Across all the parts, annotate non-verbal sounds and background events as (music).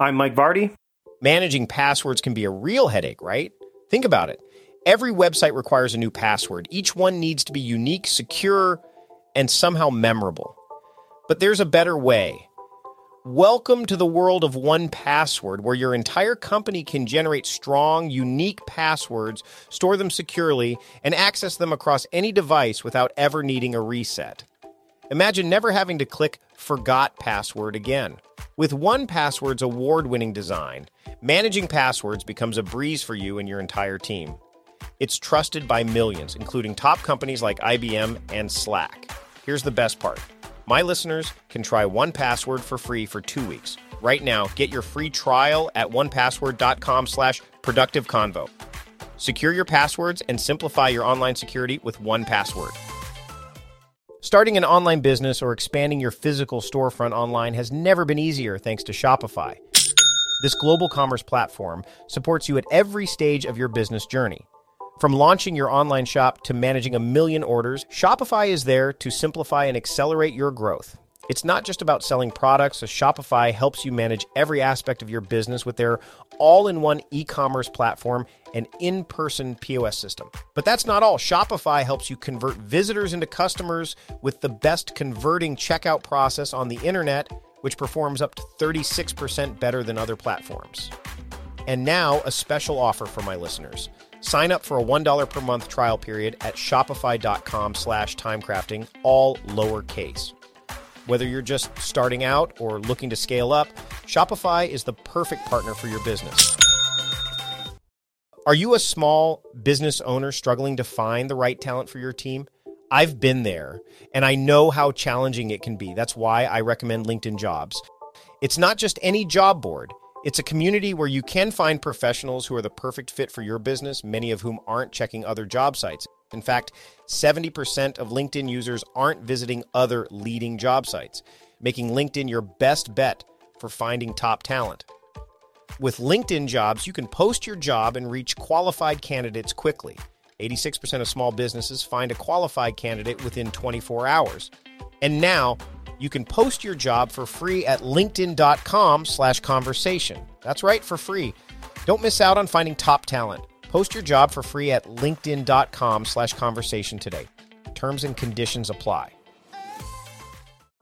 I'm Mike Vardy. Managing passwords can be a real headache, right? Think about it. Every website requires a new password. Each one needs to be unique, secure, and somehow memorable. But there's a better way. Welcome to the world of 1Password, where your entire company can generate strong, unique passwords, store them securely, and access them across any device without ever needing a reset. Imagine never having to click Forgot Password again. With 1Password's award winning design, managing passwords becomes a breeze for you and your entire team. It's trusted by millions, including top companies like IBM and Slack. Here's the best part my listeners can try 1Password for free for two weeks. Right now, get your free trial at onepassword.com slash productive convo. Secure your passwords and simplify your online security with 1Password. Starting an online business or expanding your physical storefront online has never been easier thanks to Shopify. This global commerce platform supports you at every stage of your business journey. From launching your online shop to managing a million orders, Shopify is there to simplify and accelerate your growth. It's not just about selling products, so Shopify helps you manage every aspect of your business with their all in one e commerce platform and in person POS system. But that's not all. Shopify helps you convert visitors into customers with the best converting checkout process on the internet, which performs up to 36% better than other platforms. And now, a special offer for my listeners. Sign up for a $1 per month trial period at shopify.com slash timecrafting, all lowercase. Whether you're just starting out or looking to scale up, Shopify is the perfect partner for your business. Are you a small business owner struggling to find the right talent for your team? I've been there and I know how challenging it can be. That's why I recommend LinkedIn Jobs. It's not just any job board. It's a community where you can find professionals who are the perfect fit for your business, many of whom aren't checking other job sites. In fact, 70% of LinkedIn users aren't visiting other leading job sites, making LinkedIn your best bet for finding top talent. With LinkedIn jobs, you can post your job and reach qualified candidates quickly. 86% of small businesses find a qualified candidate within 24 hours. And now, you can post your job for free at linkedin.com slash conversation. That's right, for free. Don't miss out on finding top talent. Post your job for free at linkedin.com slash conversation today. Terms and conditions apply.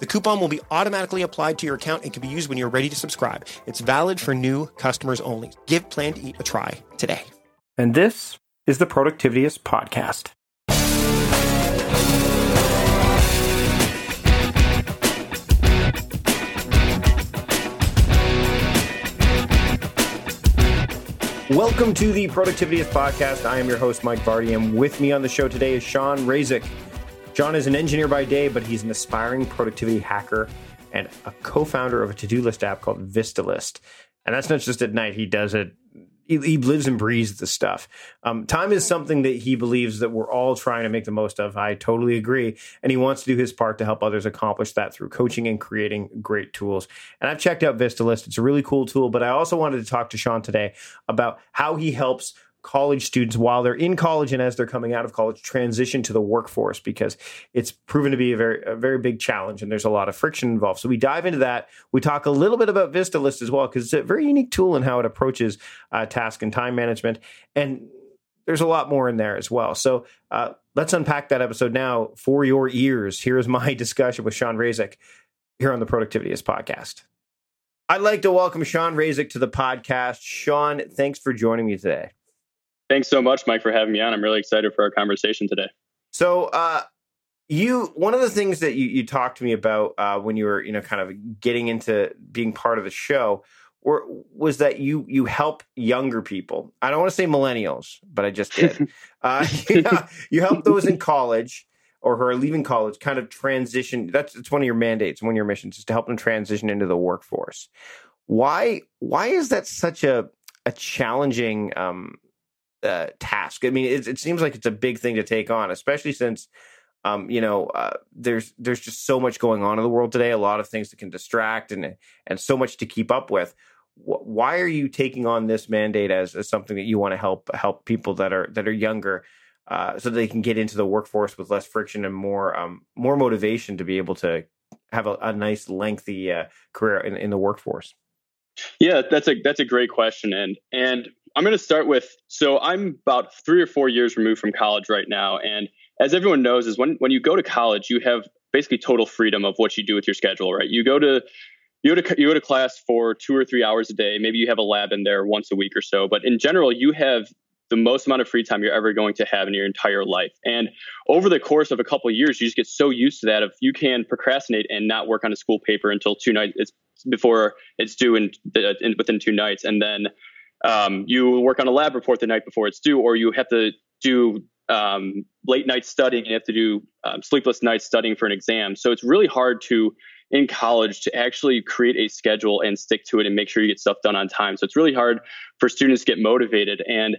The coupon will be automatically applied to your account and can be used when you're ready to subscribe. It's valid for new customers only. Give Plan to Eat a try today. And this is the Productivityist Podcast. Welcome to the Productivityist Podcast. I am your host, Mike Vardy, and with me on the show today is Shawn Razek. Shawn is an engineer by day, but he's an aspiring productivity hacker and a co-founder of a to-do list app called VistaList. And that's not just at night; he does it. He, he lives and breathes the stuff. Um, time is something that he believes that we're all trying to make the most of. I totally agree, and he wants to do his part to help others accomplish that through coaching and creating great tools. And I've checked out VistaList; it's a really cool tool. But I also wanted to talk to Shawn today about how he helps college students while they're in college and as they're coming out of college transition to the workforce because it's proven to be a very a very big challenge and there's a lot of friction involved. So we dive into that. We talk a little bit about VistaList as well because it's a very unique tool in how it approaches uh, task and time management and there's a lot more in there as well. So uh, let's unpack that episode now for your ears. Here's my (laughs) discussion with Shawn Razek here on the Productivityist podcast. I'd like to welcome Shawn Razek to the podcast. Shawn, thanks for joining me today. Thanks so much, Mike, for having me on. I'm really excited for our conversation today. So, uh, you one of the things that you, you talked to me about uh, when you were you know kind of getting into being part of the show or was that you you help younger people i don't want to say millennials but i just did (laughs) uh, you, you help those in college or who are leaving college kind of transition that's it's one of your mandates one of your missions is to help them transition into the workforce why why is that such a a challenging um, uh, task i mean it, it seems like it's a big thing to take on especially since um, you know, uh, there's there's just so much going on in the world today. A lot of things that can distract and and so much to keep up with. why are you taking on this mandate as, as something that you want to help help people that are that are younger, uh, so they can get into the workforce with less friction and more um, more motivation to be able to have a, a nice lengthy uh, career in, in the workforce? Yeah, that's a that's a great question, and and I'm going to start with so I'm about three or four years removed from college right now, and as everyone knows, is when when you go to college, you have basically total freedom of what you do with your schedule. Right? You go to you go to you go to class for two or three hours a day. Maybe you have a lab in there once a week or so, but in general, you have the most amount of free time you're ever going to have in your entire life. And over the course of a couple of years, you just get so used to that. If you can procrastinate and not work on a school paper until two nights it's before it's due in, uh, in within two nights, and then um, you work on a lab report the night before it's due, or you have to do um, late night studying. And you have to do um, sleepless nights studying for an exam. So it's really hard to in college to actually create a schedule and stick to it and make sure you get stuff done on time. So it's really hard for students to get motivated. And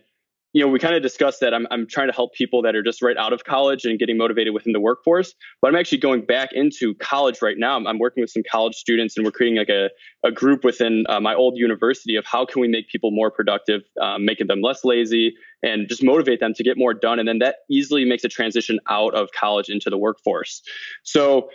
you know, we kind of discussed that I'm, I'm trying to help people that are just right out of college and getting motivated within the workforce. But I'm actually going back into college right now. I'm, working with some college students and we're creating like a, a group within uh, my old university of how can we make people more productive, um, making them less lazy and just motivate them to get more done. And then that easily makes a transition out of college into the workforce. So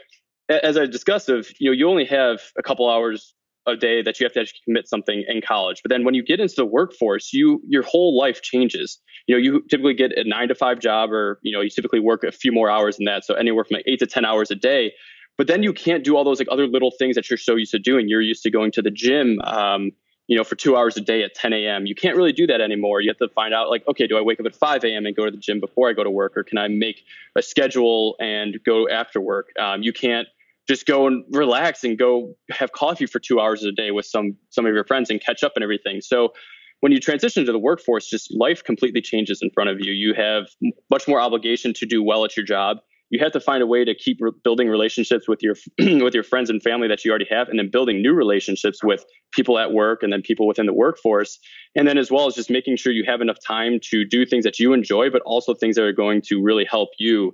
as I discussed of, you know, you only have a couple hours a day that you have to actually commit something in college. But then when you get into the workforce, you your whole life changes. You know, you typically get a nine to five job, or you know, you typically work a few more hours than that, so anywhere from like eight to ten hours a day. But then you can't do all those like other little things that you're so used to doing. You're used to going to the gym. Um, you know, for two hours a day at 10 a.m. You can't really do that anymore. You have to find out, like, okay, do I wake up at 5 a.m. and go to the gym before I go to work, or can I make a schedule and go after work? Um, you can't just go and relax and go have coffee for two hours a day with some some of your friends and catch up and everything. So when you transition to the workforce, just life completely changes in front of you. You have much more obligation to do well at your job. You have to find a way to keep re- building relationships with your (clears throat) with your friends and family that you already have, and then building new relationships with people at work and then people within the workforce. And then as well as just making sure you have enough time to do things that you enjoy, but also things that are going to really help you,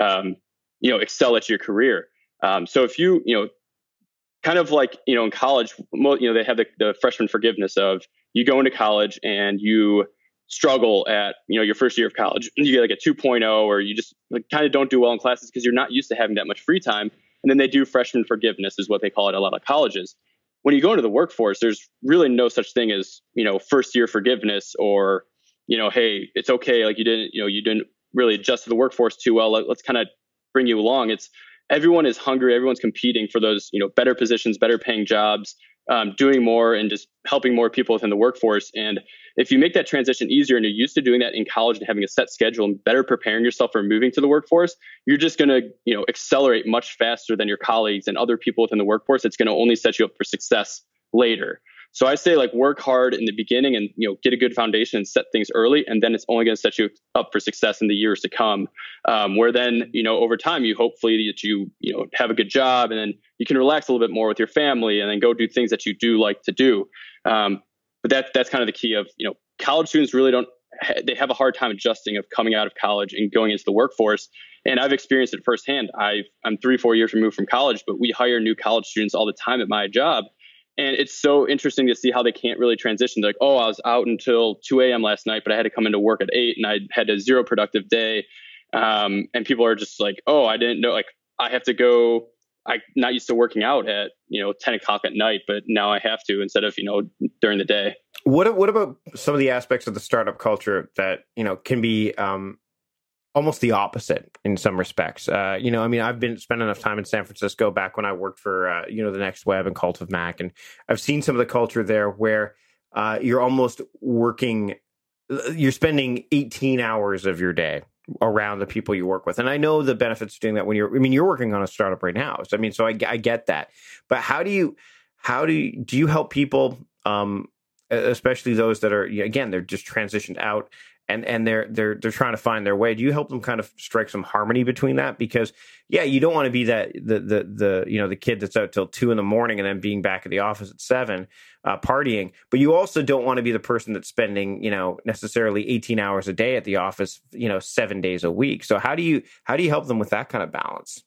um, you know, excel at your career. Um, so if you, you know, kind of like, you know, in college, you know, they have the, the freshman forgiveness of you go into college and you struggle at, you know, your first year of college, and you get like a 2.0 or you just like, kind of don't do well in classes because you're not used to having that much free time. And then they do freshman forgiveness is what they call it a lot of colleges. When you go into the workforce, there's really no such thing as, you know, first year forgiveness or, you know, hey, it's okay. Like you didn't, you know, you didn't really adjust to the workforce too well. Let, let's kind of bring you along. It's everyone is hungry. Everyone's competing for those, you know, better positions, better paying jobs, um, doing more and just helping more people within the workforce. And if you make that transition easier and you're used to doing that in college and having a set schedule and better preparing yourself for moving to the workforce, you're just going to, you know, accelerate much faster than your colleagues and other people within the workforce. It's going to only set you up for success later. So I say like work hard in the beginning and you know get a good foundation and set things early, and then it's only going to set you up for success in the years to come. Um, where then you know over time you hopefully that you you know have a good job and then you can relax a little bit more with your family and then go do things that you do like to do. Um, but that that's kind of the key of you know college students really don't they have a hard time adjusting of coming out of college and going into the workforce. And I've experienced it firsthand. i am three, four years removed from college, but we hire new college students all the time at my job. And it's so interesting to see how they can't really transition. They're like, oh, I was out until 2 a.m. last night, but I had to come into work at 8 and I had a zero productive day. Um, and people are just like, oh, I didn't know, like, I have to go. I'm not used to working out at, you know, 10 o'clock at night, but now I have to instead of, you know, during the day. What, what about some of the aspects of the startup culture that, you know, can be um, almost the opposite in some respects. Uh, you know, I mean, I've been spent enough time in San Francisco back when I worked for uh, you know the Next Web and Cult of Mac, and I've seen some of the culture there where uh, you're almost working, uh, you're spending 18 hours of your day around the people you work with. And I know the benefits of doing that when you're, I mean, you're working on a startup right now. So, I mean, so I, I get that. But how do you, how do you, do you help people, um, especially those that are, again, they're just transitioned out and and they're they're they're trying to find their way. Do you help them kind of strike some harmony between that? Because yeah, you don't want to be that the the the you know the kid that's out till two in the morning and then being back at the office at seven, uh, partying. But you also don't want to be the person that's spending you know necessarily eighteen hours a day at the office, you know, seven days a week. So how do you how do you help them with that kind of balance?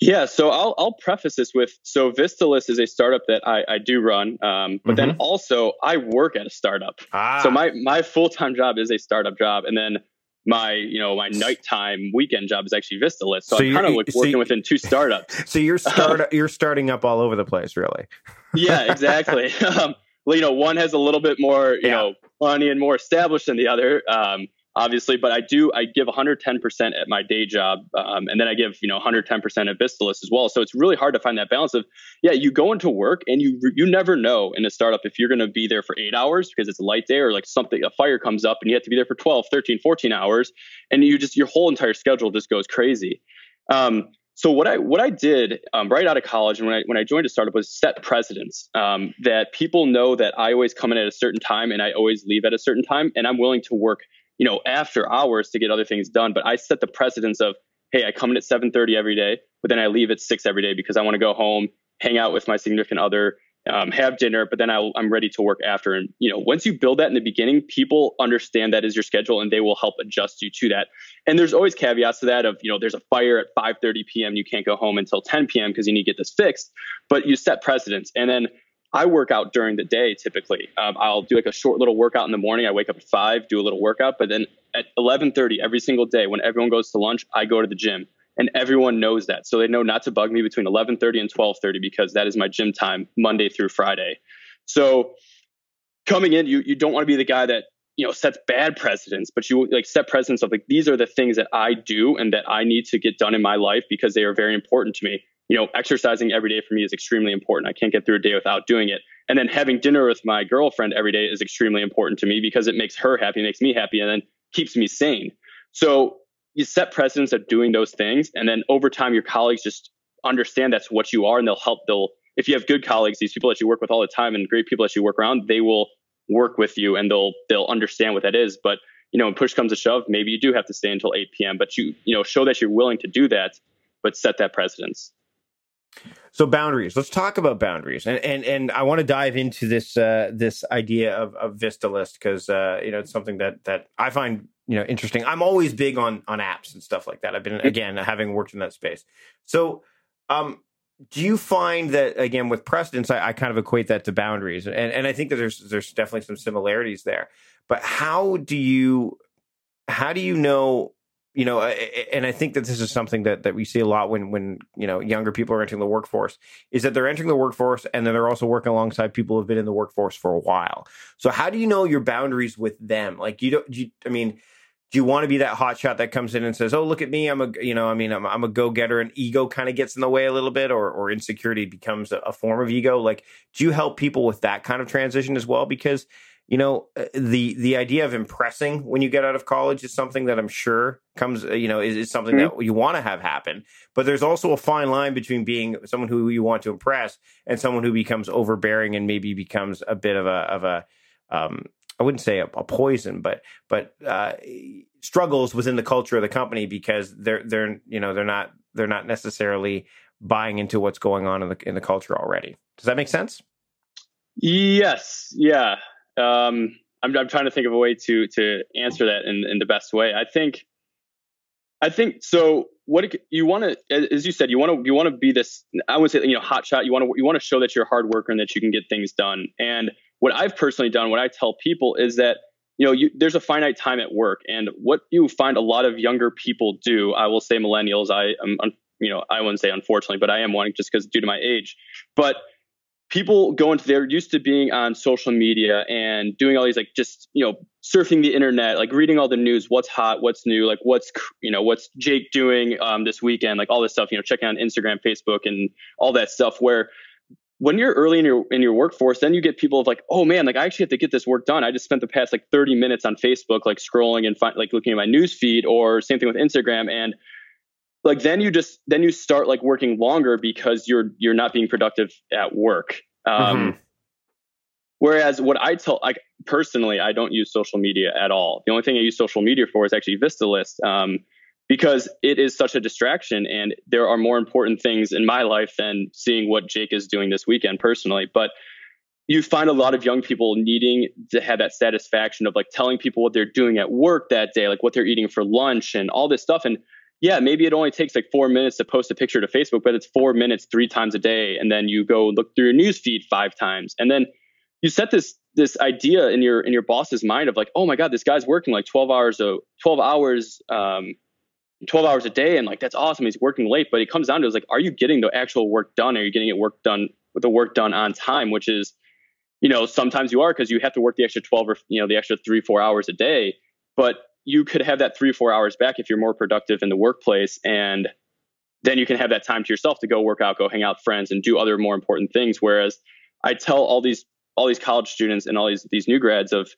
Yeah, so I'll I'll preface this with so Vistalist is a startup that I, I do run, um, but mm-hmm. then also I work at a startup. Ah. So my my full time job is a startup job, and then my you know my nighttime weekend job is actually Vistalist. So, so I'm kind of like working so within two startups. (laughs) so you're start (laughs) you're starting up all over the place, really. (laughs) yeah, exactly. um, well, you know, one has a little bit more you yeah. know money and more established than the other. Um, obviously, but I do, I give 110% at my day job. Um, and then I give, you know, 110% at Vistalist as well. So it's really hard to find that balance of, yeah, you go into work and you, you never know in a startup if you're going to be there for eight hours because it's a light day or like something, a fire comes up and you have to be there for 12, 13, 14 hours. And you just, your whole entire schedule just goes crazy. Um, so what I what I did um, right out of college and when I when I joined a startup was set precedents um, that people know that I always come in at a certain time and I always leave at a certain time and I'm willing to work you know, after hours to get other things done. But I set the precedence of, hey, I come in at 7:30 every day, but then I leave at six every day because I want to go home, hang out with my significant other, um, have dinner, but then I, am ready to work after. And you know, once you build that in the beginning, people understand that is your schedule, and they will help adjust you to that. And there's always caveats to that of you know, there's a fire at 5:30 p.m. You can't go home until 10 p.m. because you need to get this fixed. But you set precedents, and then I work out during the day typically. Um, I'll do like a short little workout in the morning. I wake up at five, do a little workout, but then at 11:30 every single day, when everyone goes to lunch, I go to the gym, and everyone knows that, so they know not to bug me between 11:30 and 12:30 because that is my gym time Monday through Friday. So coming in, you you don't want to be the guy that you know sets bad precedents, but you like set precedents of like these are the things that I do and that I need to get done in my life because they are very important to me you know, exercising every day for me is extremely important. I can't get through a day without doing it. And then having dinner with my girlfriend every day is extremely important to me because it makes her happy, makes me happy, and then keeps me sane. So you set precedents of doing those things. And then over time, your colleagues just understand that's what you are and they'll help. They'll, if you have good colleagues, these people that you work with all the time and great people that you work around, they will work with you and they'll, they'll understand what that is. But, you know, when push comes to shove, maybe you do have to stay until 8 p.m., but you, you know, show that you're willing to do that, but set that precedence. So boundaries. Let's talk about boundaries, and and and I want to dive into this uh, this idea of of Vistalist because uh, you know it's something that that I find you know interesting. I'm always big on on apps and stuff like that. I've been again having worked in that space. So, um, do you find that again with precedents? I, I kind of equate that to boundaries, and and I think that there's there's definitely some similarities there. But how do you how do you know you know, and I think that this is something that, that we see a lot when when you know younger people are entering the workforce is that they're entering the workforce and then they're also working alongside people who have been in the workforce for a while. So how do you know your boundaries with them? Like you don't, you, I mean, do you want to be that hot shot that comes in and says, "Oh, look at me, I'm a you know, I mean, I'm, I'm a go getter," and ego kind of gets in the way a little bit, or or insecurity becomes a, a form of ego? Like, do you help people with that kind of transition as well? Because you know uh, the the idea of impressing when you get out of college is something that i'm sure comes uh, you know is, is something mm-hmm. that you want to have happen but there's also a fine line between being someone who you want to impress and someone who becomes overbearing and maybe becomes a bit of a of a um, I wouldn't say a, a poison, but but uh, struggles within the culture of the company because they're they're you know they're not they're not necessarily buying into what's going on in the in the culture already. Does that make sense? Yes. Yeah. Um, I'm, I'm trying to think of a way to to answer that in, in the best way. I think, I think so. What it, you want to, as you said, you want to you want to be this. I would say you know hot shot. You want to you want to show that you're a hard worker and that you can get things done. And what I've personally done, what I tell people is that you know you, there's a finite time at work, and what you find a lot of younger people do. I will say millennials. I am you know I wouldn't say unfortunately, but I am one just because due to my age, but people go into they're used to being on social media and doing all these like just you know surfing the internet like reading all the news what's hot what's new like what's you know what's jake doing um, this weekend like all this stuff you know checking on instagram facebook and all that stuff where when you're early in your in your workforce, then you get people of like, oh man, like I actually have to get this work done. I just spent the past like 30 minutes on Facebook, like scrolling and find, like looking at my news feed, or same thing with Instagram, and like then you just then you start like working longer because you're you're not being productive at work. Um, mm-hmm. Whereas what I tell, like personally, I don't use social media at all. The only thing I use social media for is actually VistaList. Um, because it is such a distraction and there are more important things in my life than seeing what Jake is doing this weekend personally. But you find a lot of young people needing to have that satisfaction of like telling people what they're doing at work that day, like what they're eating for lunch and all this stuff. And yeah, maybe it only takes like four minutes to post a picture to Facebook, but it's four minutes three times a day. And then you go look through your news feed five times. And then you set this this idea in your in your boss's mind of like, oh my God, this guy's working like 12 hours a 12 hours um, 12 hours a day and like that's awesome he's working late but it comes down to is like are you getting the actual work done are you getting it work done with the work done on time which is you know sometimes you are because you have to work the extra 12 or you know the extra three four hours a day but you could have that three or four hours back if you're more productive in the workplace and then you can have that time to yourself to go work out go hang out with friends and do other more important things whereas i tell all these all these college students and all these these new grads of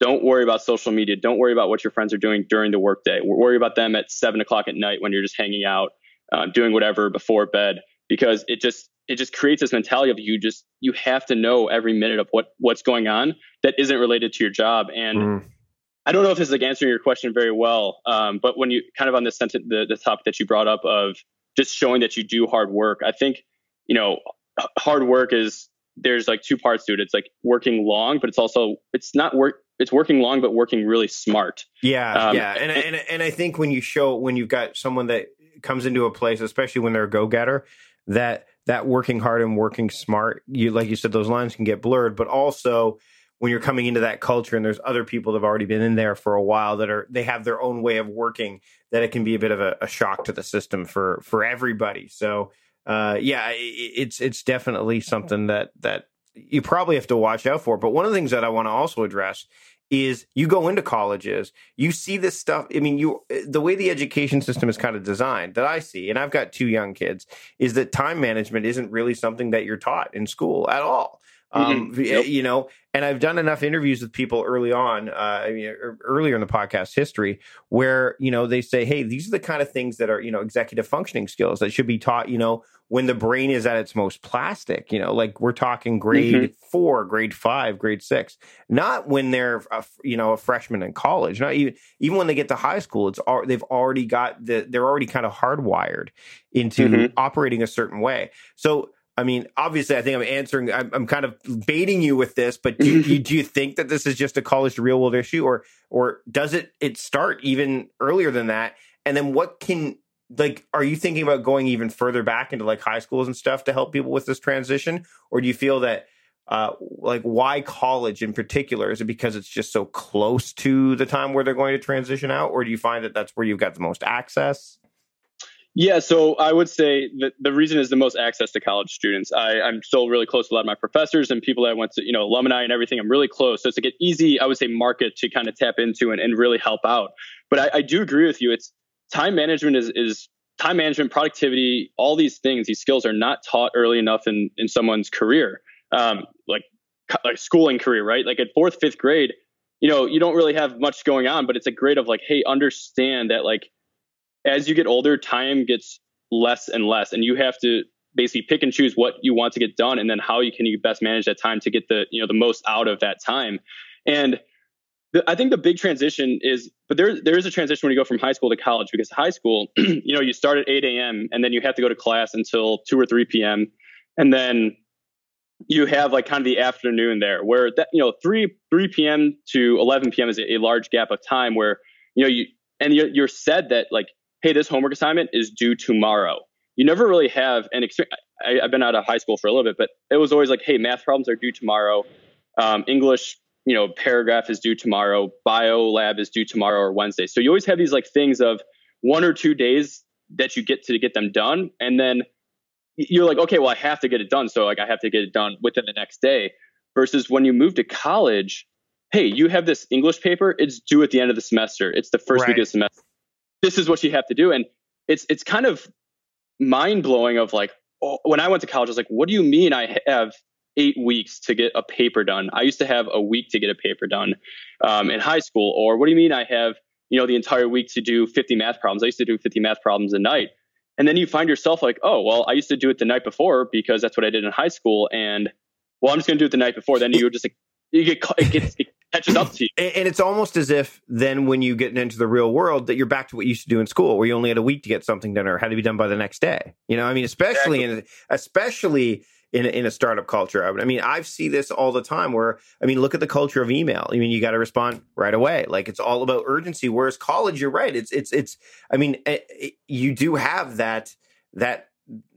don't worry about social media. Don't worry about what your friends are doing during the workday. Worry about them at seven o'clock at night when you're just hanging out, uh, doing whatever before bed, because it just it just creates this mentality of you just you have to know every minute of what what's going on that isn't related to your job. And mm. I don't know if this is like answering your question very well, um, but when you kind of on the sentence the, the topic that you brought up of just showing that you do hard work, I think you know hard work is there's like two parts to it. It's like working long, but it's also it's not work it's working long but working really smart. Yeah, um, yeah, and, and and I think when you show when you've got someone that comes into a place, especially when they're a go getter, that that working hard and working smart, you like you said, those lines can get blurred, but also when you're coming into that culture and there's other people that have already been in there for a while that are they have their own way of working that it can be a bit of a, a shock to the system for for everybody so uh, yeah it, it's it's definitely something that that you probably have to watch out for but one of the things that i want to also address is you go into colleges, you see this stuff. I mean, you the way the education system is kind of designed that I see, and I've got two young kids, is that time management isn't really something that you're taught in school at all. Um, mm-hmm. yep. You know, and I've done enough interviews with people early on, uh, I mean, er, earlier in the podcast history, where you know they say, "Hey, these are the kind of things that are you know executive functioning skills that should be taught." You know, when the brain is at its most plastic. You know, like we're talking grade mm-hmm. four, grade five, grade six, not when they're a, you know a freshman in college. Not even even when they get to high school, it's all they've already got the they're already kind of hardwired into mm-hmm. operating a certain way. So I mean, obviously, I think I'm answering. I'm, I'm kind of baiting you with this, but do (laughs) you, do you think that this is just a college to real world issue, or or does it it start even earlier than that? And then what can like are you thinking about going even further back into like high schools and stuff to help people with this transition, or do you feel that uh, like why college in particular? Is it because it's just so close to the time where they're going to transition out, or do you find that that's where you've got the most access? Yeah, so I would say that the reason is the most access to college students. I, am still really close to a lot of my professors and people that I went to, you know, alumni and everything. I'm really close. So it's like an easy, I would say, market to kind of tap into and, and really help out. But I, I do agree with you. It's time management is is time management, productivity, all these things, these skills are not taught early enough in in someone's career, um, like like schooling career, right? Like at fourth, fifth grade, you know, you don't really have much going on, but it's a grade of like, hey, understand that like as you get older, time gets less and less, and you have to basically pick and choose what you want to get done, and then how you can you best manage that time to get the you know the most out of that time. And the, I think the big transition is, but there there is a transition when you go from high school to college because high school, (clears throat) you know, you start at 8 a.m. and then you have to go to class until 2 or 3 p.m. and then you have like kind of the afternoon there where that you know 3 3 p.m. to 11 p.m. is a, a large gap of time where you know you and you're, you're said that like hey, this homework assignment is due tomorrow. You never really have an experience. I, have been out of high school for a little bit, but it was always like, hey, math problems are due tomorrow. Um, English, you know, paragraph is due tomorrow. Bio lab is due tomorrow or Wednesday. So you always have these like things of one or two days that you get to get them done. And then you're like, okay, well, I have to get it done. So like I have to get it done within the next day. Versus when you move to college, hey, you have this English paper, it's due at the end of the semester. It's the first right. week of the semester this is what you have to do. And it's it's kind of mind blowing of like, oh, when I went to college, I was like, what do you mean I have eight weeks to get a paper done? I used to have a week to get a paper done um, in high school. Or what do you mean I have, you know, the entire week to do 50 math problems? I used to do 50 math problems a night. And then you find yourself like, oh, well, I used to do it the night before because that's what I did in high school. And well, I'm just going to do it the night before. Then you just like, you get, it gets, it catches up to you. And it's almost as if then when you get into the real world that you're back to what you used to do in school, where you only had a week to get something done or had to be done by the next day. You know, I mean, especially exactly. in especially in a, in a startup culture. I mean, I see this all the time. Where I mean, look at the culture of email. I mean, you got to respond right away. Like it's all about urgency. Whereas college, you're right. It's it's it's. I mean, it, it, you do have that that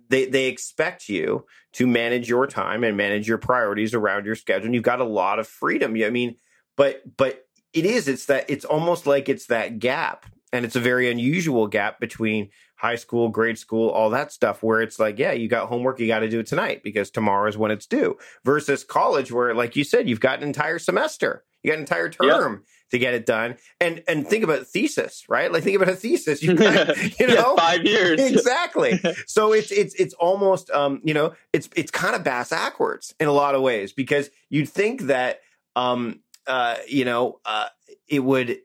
they they expect you to manage your time and manage your priorities around your schedule. And you've got a lot of freedom. I mean, but but it is it's that it's almost like it's that gap and it's a very unusual gap between high school grade school all that stuff where it's like yeah you got homework you got to do it tonight because tomorrow is when it's due versus college where like you said you've got an entire semester you got an entire term yep. to get it done and and think about thesis right? Like think about a thesis you got (laughs) you know? yeah, five years. (laughs) Exactly. (laughs) So it's it's it's almost um you know it's it's kind of bass backwards in a lot of ways because you'd think that um uh, you know, uh, it would.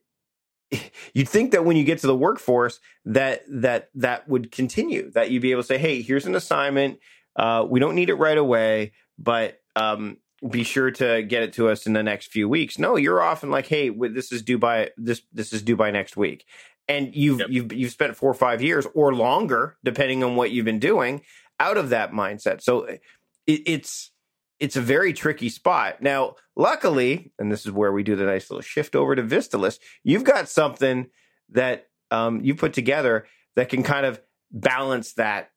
(laughs) You'd think that when you get to the workforce, that that that would continue. That you'd be able to say, "Hey, here's an assignment. Uh, we don't need it right away, but um, be sure to get it to us in the next few weeks." No, you're often like, "Hey, this is due by this. This is due by next week." and you've yep. you've you've spent four or five years or longer, depending on what you've been doing, out of that mindset. So it, it's it's a very tricky spot. Now, luckily, and this is where we do the nice little shift over to Vistalist, you've got something that um, you put together that can kind of balance that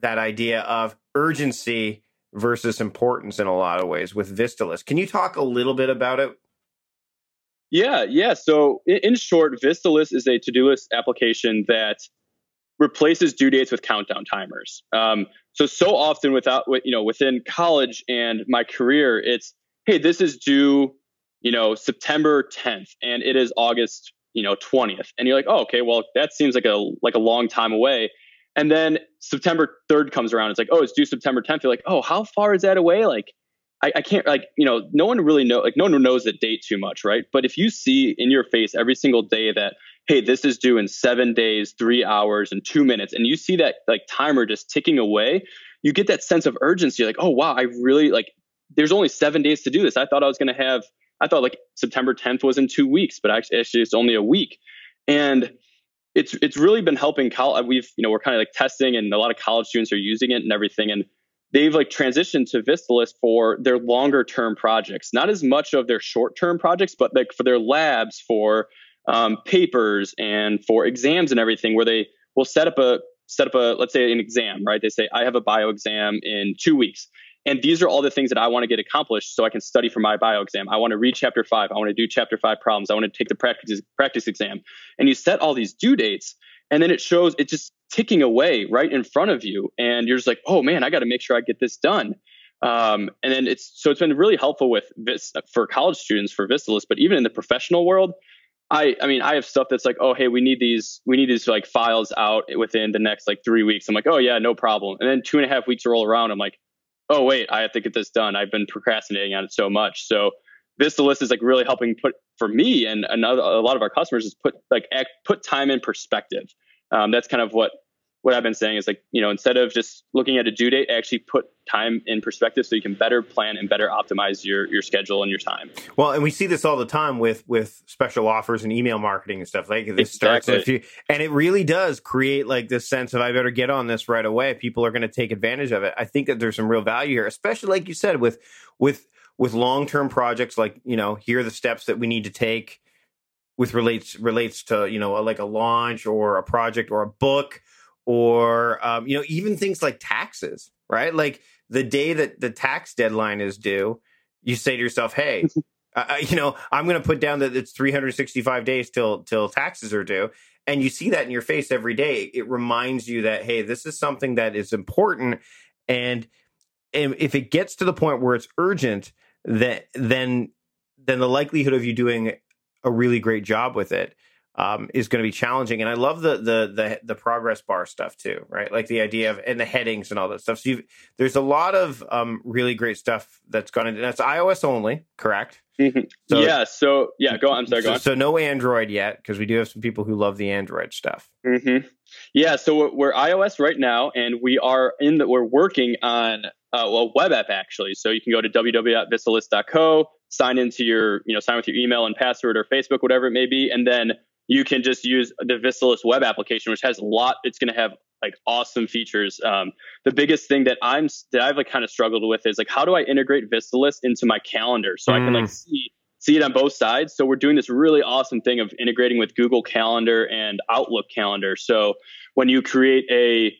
that idea of urgency versus importance in a lot of ways with Vistalist. Can you talk a little bit about it? Yeah, yeah. So in, in short, Vistalist is a to-do list application that replaces due dates with countdown timers. Um, so so often without you know within college and my career, it's hey, this is due you know September 10th, and it is August you know 20th, and you're like, oh, okay, well that seems like a like a long time away. And then September 3rd comes around. It's like, oh, it's due September 10th. You're like, oh, how far is that away? Like, I, I, can't like you know no one really know like no one knows the date too much right but if you see in your face every single day that hey this is due in seven days three hours and two minutes. And you see that like timer just ticking away. You get that sense of urgency like oh wow i really like there's only seven days to do this. I thought i was going to have i thought like september 10th was in two weeks but actually, it's only a week. And it's it's really been helping college uh, we've you know we're kind of like testing and a lot of college students are using it and everything. And they've like transitioned to Vistalist for their longer term projects, not as much of their short term projects, but like for their labs, for um, papers, and for exams and everything, where they will set up a set up a let's say an exam, right? They say I have a bio exam in two weeks. And these are all the things that I want to get accomplished so I can study for my bio exam. I want to read chapter five. I want to do chapter five problems. I want to take the practice practice exam. And you set all these due dates and then it shows it just ticking away right in front of you and you're just like oh man i got to make sure i get this done um, and then it's so it's been really helpful with this for college students for vistalist but even in the professional world i i mean i have stuff that's like oh hey we need these we need these like files out within the next like three weeks. I'm like oh yeah no problem. And then two and a half weeks roll around. I'm like oh wait i have to get this done. I've been procrastinating on it so much. So this Vistalist is like really helping put for me and another a lot of our customers is put like act, put time in perspective. Um, that's kind of what what I've been saying is like you know instead of just looking at a due date, actually put time in perspective so you can better plan and better optimize your your schedule and your time. Well, and we see this all the time with with special offers and email marketing and stuff like this exactly. starts you, and it really does create like this sense of I better get on this right away. People are going to take advantage of it. I think that there's some real value here, especially like you said with with with long term projects like you know here are the steps that we need to take with relates relates to you know like a launch or a project or a book or um, you know even things like taxes right? Like the day that the tax deadline is due you say to yourself hey (laughs) uh, you know i'm going to put down that it's 365 days till till taxes are due. And you see that in your face every day. It reminds you that hey this is something that is important. And, and if it gets to the point where it's urgent that then then the likelihood of you doing a really great job with it um, is going to be challenging. And I love the, the the the progress bar stuff too, right? Like the idea of and the headings and all that stuff. So there's a lot of um, really great stuff that's gone into that's iOS only, correct? Mm-hmm. So, yeah. So yeah, go on. I'm sorry. Go so, on. So no Android yet because we do have some people who love the Android stuff. Mm-hmm. Yeah. So we're, we're, iOS right now, and we are in the we're working on uh, well web app actually. So you can go to www.vistalist.co, sign into your you know sign with your email and password or Facebook, whatever it may be, and then you can just use the Vistalist web application, which has a lot. It's going to have like awesome features. Um, the biggest thing that I'm that I've like kind of struggled with is like how do I integrate Vistalist into my calendar so mm. I can like mm. see see it on both sides. So we're doing this really awesome thing of integrating with Google Calendar and Outlook Calendar. So when you create a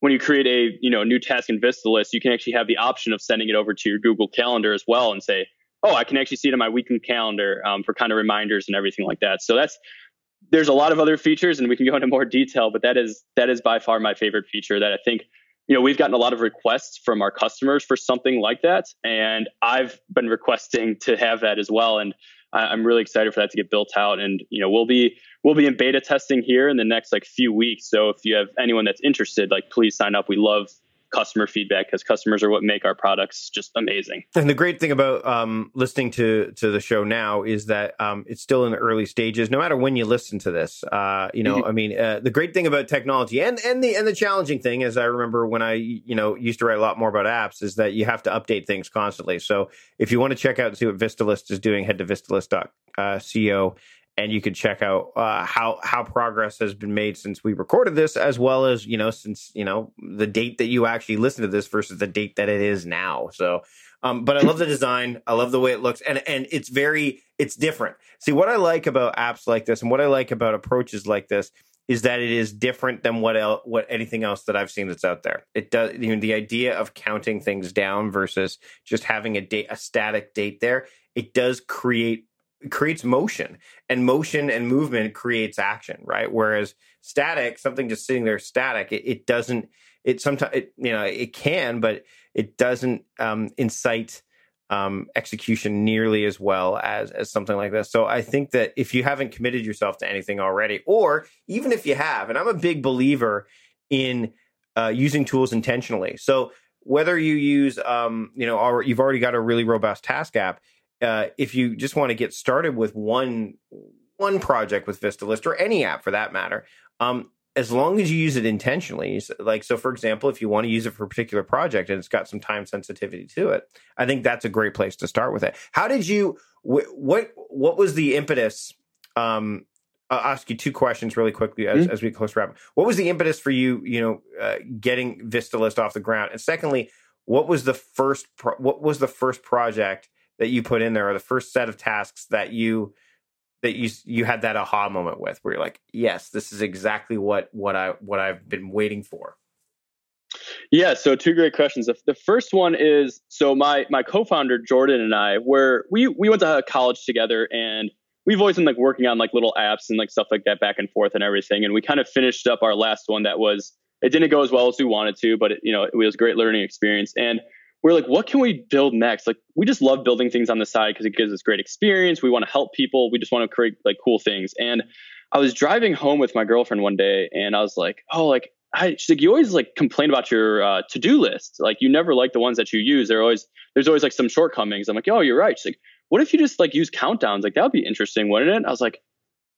when you create a you know new task in Vistalist, you can actually have the option of sending it over to your Google Calendar as well and say, oh, I can actually see it on my weekly calendar um, for kind of reminders and everything like that. So that's there's a lot of other features and we can go into more detail but that is that is by far my favorite feature that i think you know we've gotten a lot of requests from our customers for something like that. And i've been requesting to have that as well. And i'm really excited for that to get built out. And you know we'll be we'll be in beta testing here in the next like few weeks. So if you have anyone that's interested like please sign up. We love customer feedback because customers are what make our products just amazing. And the great thing about um, listening to to the show now is that um, it's still in the early stages. No matter when you listen to this, uh, you know, mm-hmm. I mean, uh, the great thing about technology and and the and the challenging thing, as I remember when I you know used to write a lot more about apps, is that you have to update things constantly. So if you want to check out and see what Vistalist is doing, head to vistalist.co and you can check out uh, how how progress has been made since we recorded this, as well as you know since you know the date that you actually listen to this versus the date that it is now. So, um, but I love the design. I love the way it looks, and and it's very it's different. See what I like about apps like this, and what I like about approaches like this is that it is different than what el- what anything else that I've seen that's out there. It does you know, the idea of counting things down versus just having a date a static date there. It does create creates motion and motion and movement creates action right? Whereas static something just sitting there static it, it doesn't it sometimes it, you know it can but it doesn't um, incite um, execution nearly as well as as something like this. So i think that if you haven't committed yourself to anything already or even if you have and i'm a big believer in uh, using tools intentionally. So whether you use um, you know you've already got a really robust task app uh, if you just want to get started with one one project with Vistalist or any app for that matter, um, as long as you use it intentionally, like so, for example, if you want to use it for a particular project and it's got some time sensitivity to it, I think that's a great place to start with it. How did you? Wh- what what was the impetus? Um, I'll ask you two questions really quickly as, mm-hmm. as we close wrap. What was the impetus for you? You know, uh, getting Vistalist off the ground, and secondly, what was the first? Pro- what was the first project that you put in there or the first set of tasks that you that you you had that aha moment with where you're like yes this is exactly what what i what i've been waiting for. Yeah so two great questions. The first one is so my my co-founder jordan and i were we we went to college together and we've always been like working on like little apps and like stuff like that back and forth and everything and we kind of finished up our last one that was it didn't go as well as we wanted to but it, you know it was a great learning experience and we're like, what can we build next? Like, we just love building things on the side because it gives us great experience. We want to help people. We just want to create like cool things. And I was driving home with my girlfriend one day, and I was like, oh, like, I, she's like, you always like complain about your uh, to do list. Like, you never like the ones that you use. There always there's always like some shortcomings. I'm like, oh, you're right. She's like, what if you just like use countdowns? Like, that would be interesting, wouldn't it? I was like,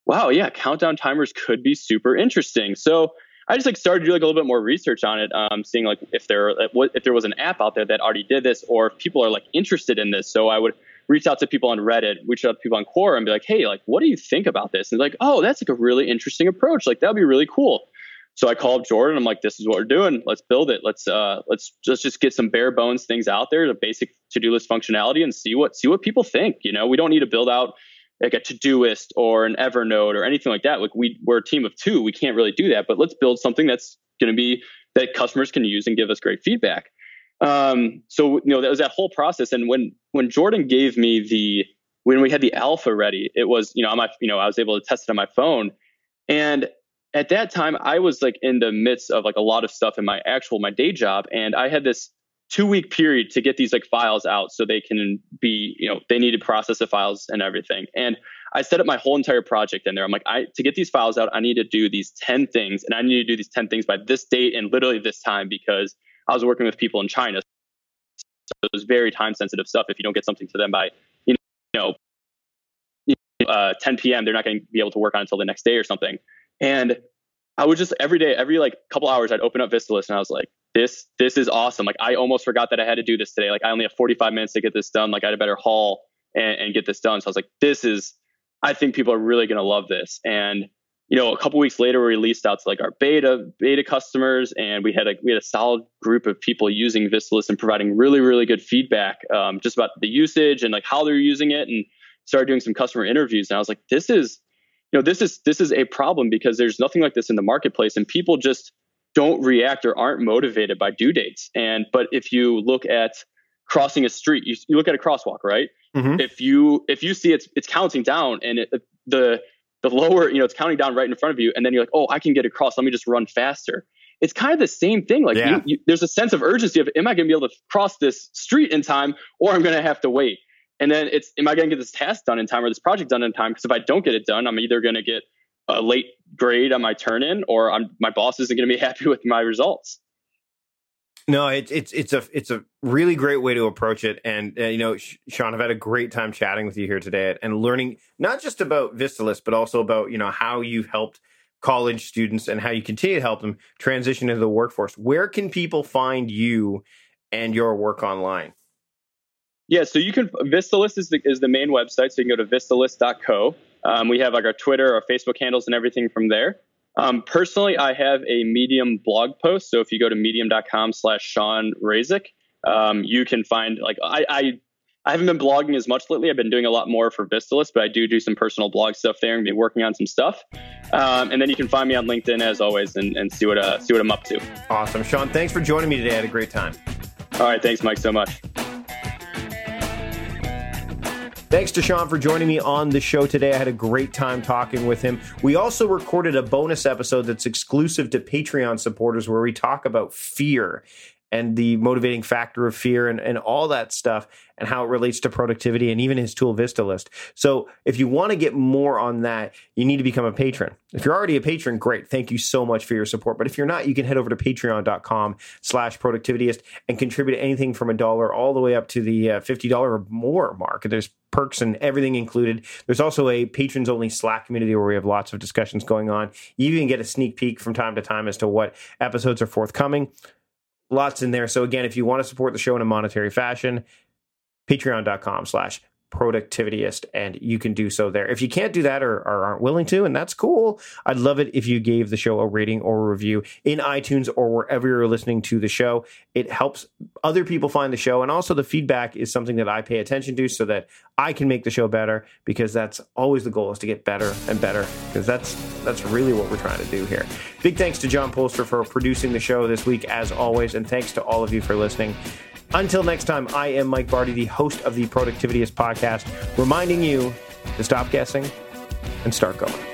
wow, yeah, countdown timers could be super interesting. So I just like started to do like a little bit more research on it, um, seeing like if there if there was an app out there that already did this, or if people are like interested in this. So I would reach out to people on Reddit, reach out to people on Quora, and be like, hey, like what do you think about this? And like, oh, that's like a really interesting approach. Like that'd be really cool. So I called Jordan. I'm like, this is what we're doing. Let's build it. Let's uh, let's just just get some bare bones things out there, the basic to do list functionality, and see what see what people think. You know, we don't need to build out like a Todoist or an Evernote or anything like that. Like we we're a team of two, we can't really do that. But let's build something that's going to be that customers can use and give us great feedback. Um, so you know that was that whole process. And when when Jordan gave me the when we had the alpha ready, it was you know on my you know I was able to test it on my phone, and at that time I was like in the midst of like a lot of stuff in my actual my day job, and I had this two week period to get these like files out so they can be you know they need to process the files and everything and I set up my whole entire project in there. I'm like, I to get these files out, I need to do these 10 things, and I need to do these 10 things by this date and literally this time because I was working with people in China. So it was very time sensitive stuff. If you don't get something to them by, you know, uh, 10 p.m., they're not going to be able to work on it until the next day or something. And I would just every day, every like couple hours, I'd open up VistaList and I was like, this, this is awesome. Like I almost forgot that I had to do this today. Like I only have 45 minutes to get this done. Like I had a better haul and, and get this done. So I was like, this is, I think people are really going to love this. And you know, a couple weeks later, we released out to like our beta beta customers, and we had a we had a solid group of people using VistaList and providing really really good feedback, um, just about the usage and like how they're using it, and started doing some customer interviews. And I was like, this is, you know, this is this is a problem because there's nothing like this in the marketplace, and people just don't react or aren't motivated by due dates. And but if you look at crossing a street, you, you look at a crosswalk, right? Mm-hmm. If you if you see it's it's counting down and it, the the lower you know it's counting down right in front of you, and then you're like, oh, I can get across. Let me just run faster. It's kind of the same thing. Like yeah. you, you, there's a sense of urgency of am I going to be able to cross this street in time, or I'm going to have to wait. And then it's am I going to get this task done in time or this project done in time? Because if I don't get it done, I'm either going to get a late grade on my turn in, or I'm, my boss isn't going to be (laughs) happy with my results. No, it's it's it's a it's a really great way to approach it, and uh, you know, Shawn, I've had a great time chatting with you here today and learning not just about VistaList, but also about you know how you've helped college students and how you continue to help them transition into the workforce. Where can people find you and your work online? Yeah, so you can VistaList is the, is the main website, so you can go to vistalist.co. Um, we have like our Twitter, our Facebook handles, and everything from there. Um, personally, I have a Medium blog post. So if you go to medium.com slash Shawn Razek, um, you can find like I, I, I haven't been blogging as much lately. I've been doing a lot more for VistaList, but I do do some personal blog stuff there and be working on some stuff. Um, and then you can find me on LinkedIn as always and, and see what uh, see what I'm up to. Awesome, Shawn. Thanks for joining me today. I had a great time. All right, thanks, Mike, so much. Thanks to Shawn for joining me on the show today. I had a great time talking with him. We also recorded a bonus episode that's exclusive to Patreon supporters where we talk about fear and the motivating factor of fear and, and all that stuff and how it relates to productivity and even his tool Vista list. So if you want to get more on that, you need to become a patron. If you're already a patron, great. Thank you so much for your support. But if you're not, you can head over to patreon.com slash productivityist and contribute anything from a dollar all the way up to the uh, $50 or more mark. There's perks and everything included. There's also a patrons only Slack community where we have lots of discussions going on. You even get a sneak peek from time to time as to what episodes are forthcoming lots in there. So again, if you want to support the show in a monetary fashion, patreon.com slash productivityist and you can do so there. If you can't do that or, or, aren't willing to and that's cool i'd love it if you gave the show a rating or a review in itunes or wherever you're listening to the show. It helps other people find the show and also the feedback is something that i pay attention to so that i can make the show better because that's always the goal is to get better and better because that's that's really what we're trying to do here. Big thanks to john polster for producing the show this week as always and thanks to all of you for listening until next time, I am Mike Vardy, the host of the Productivityist podcast, reminding you to stop guessing and start going.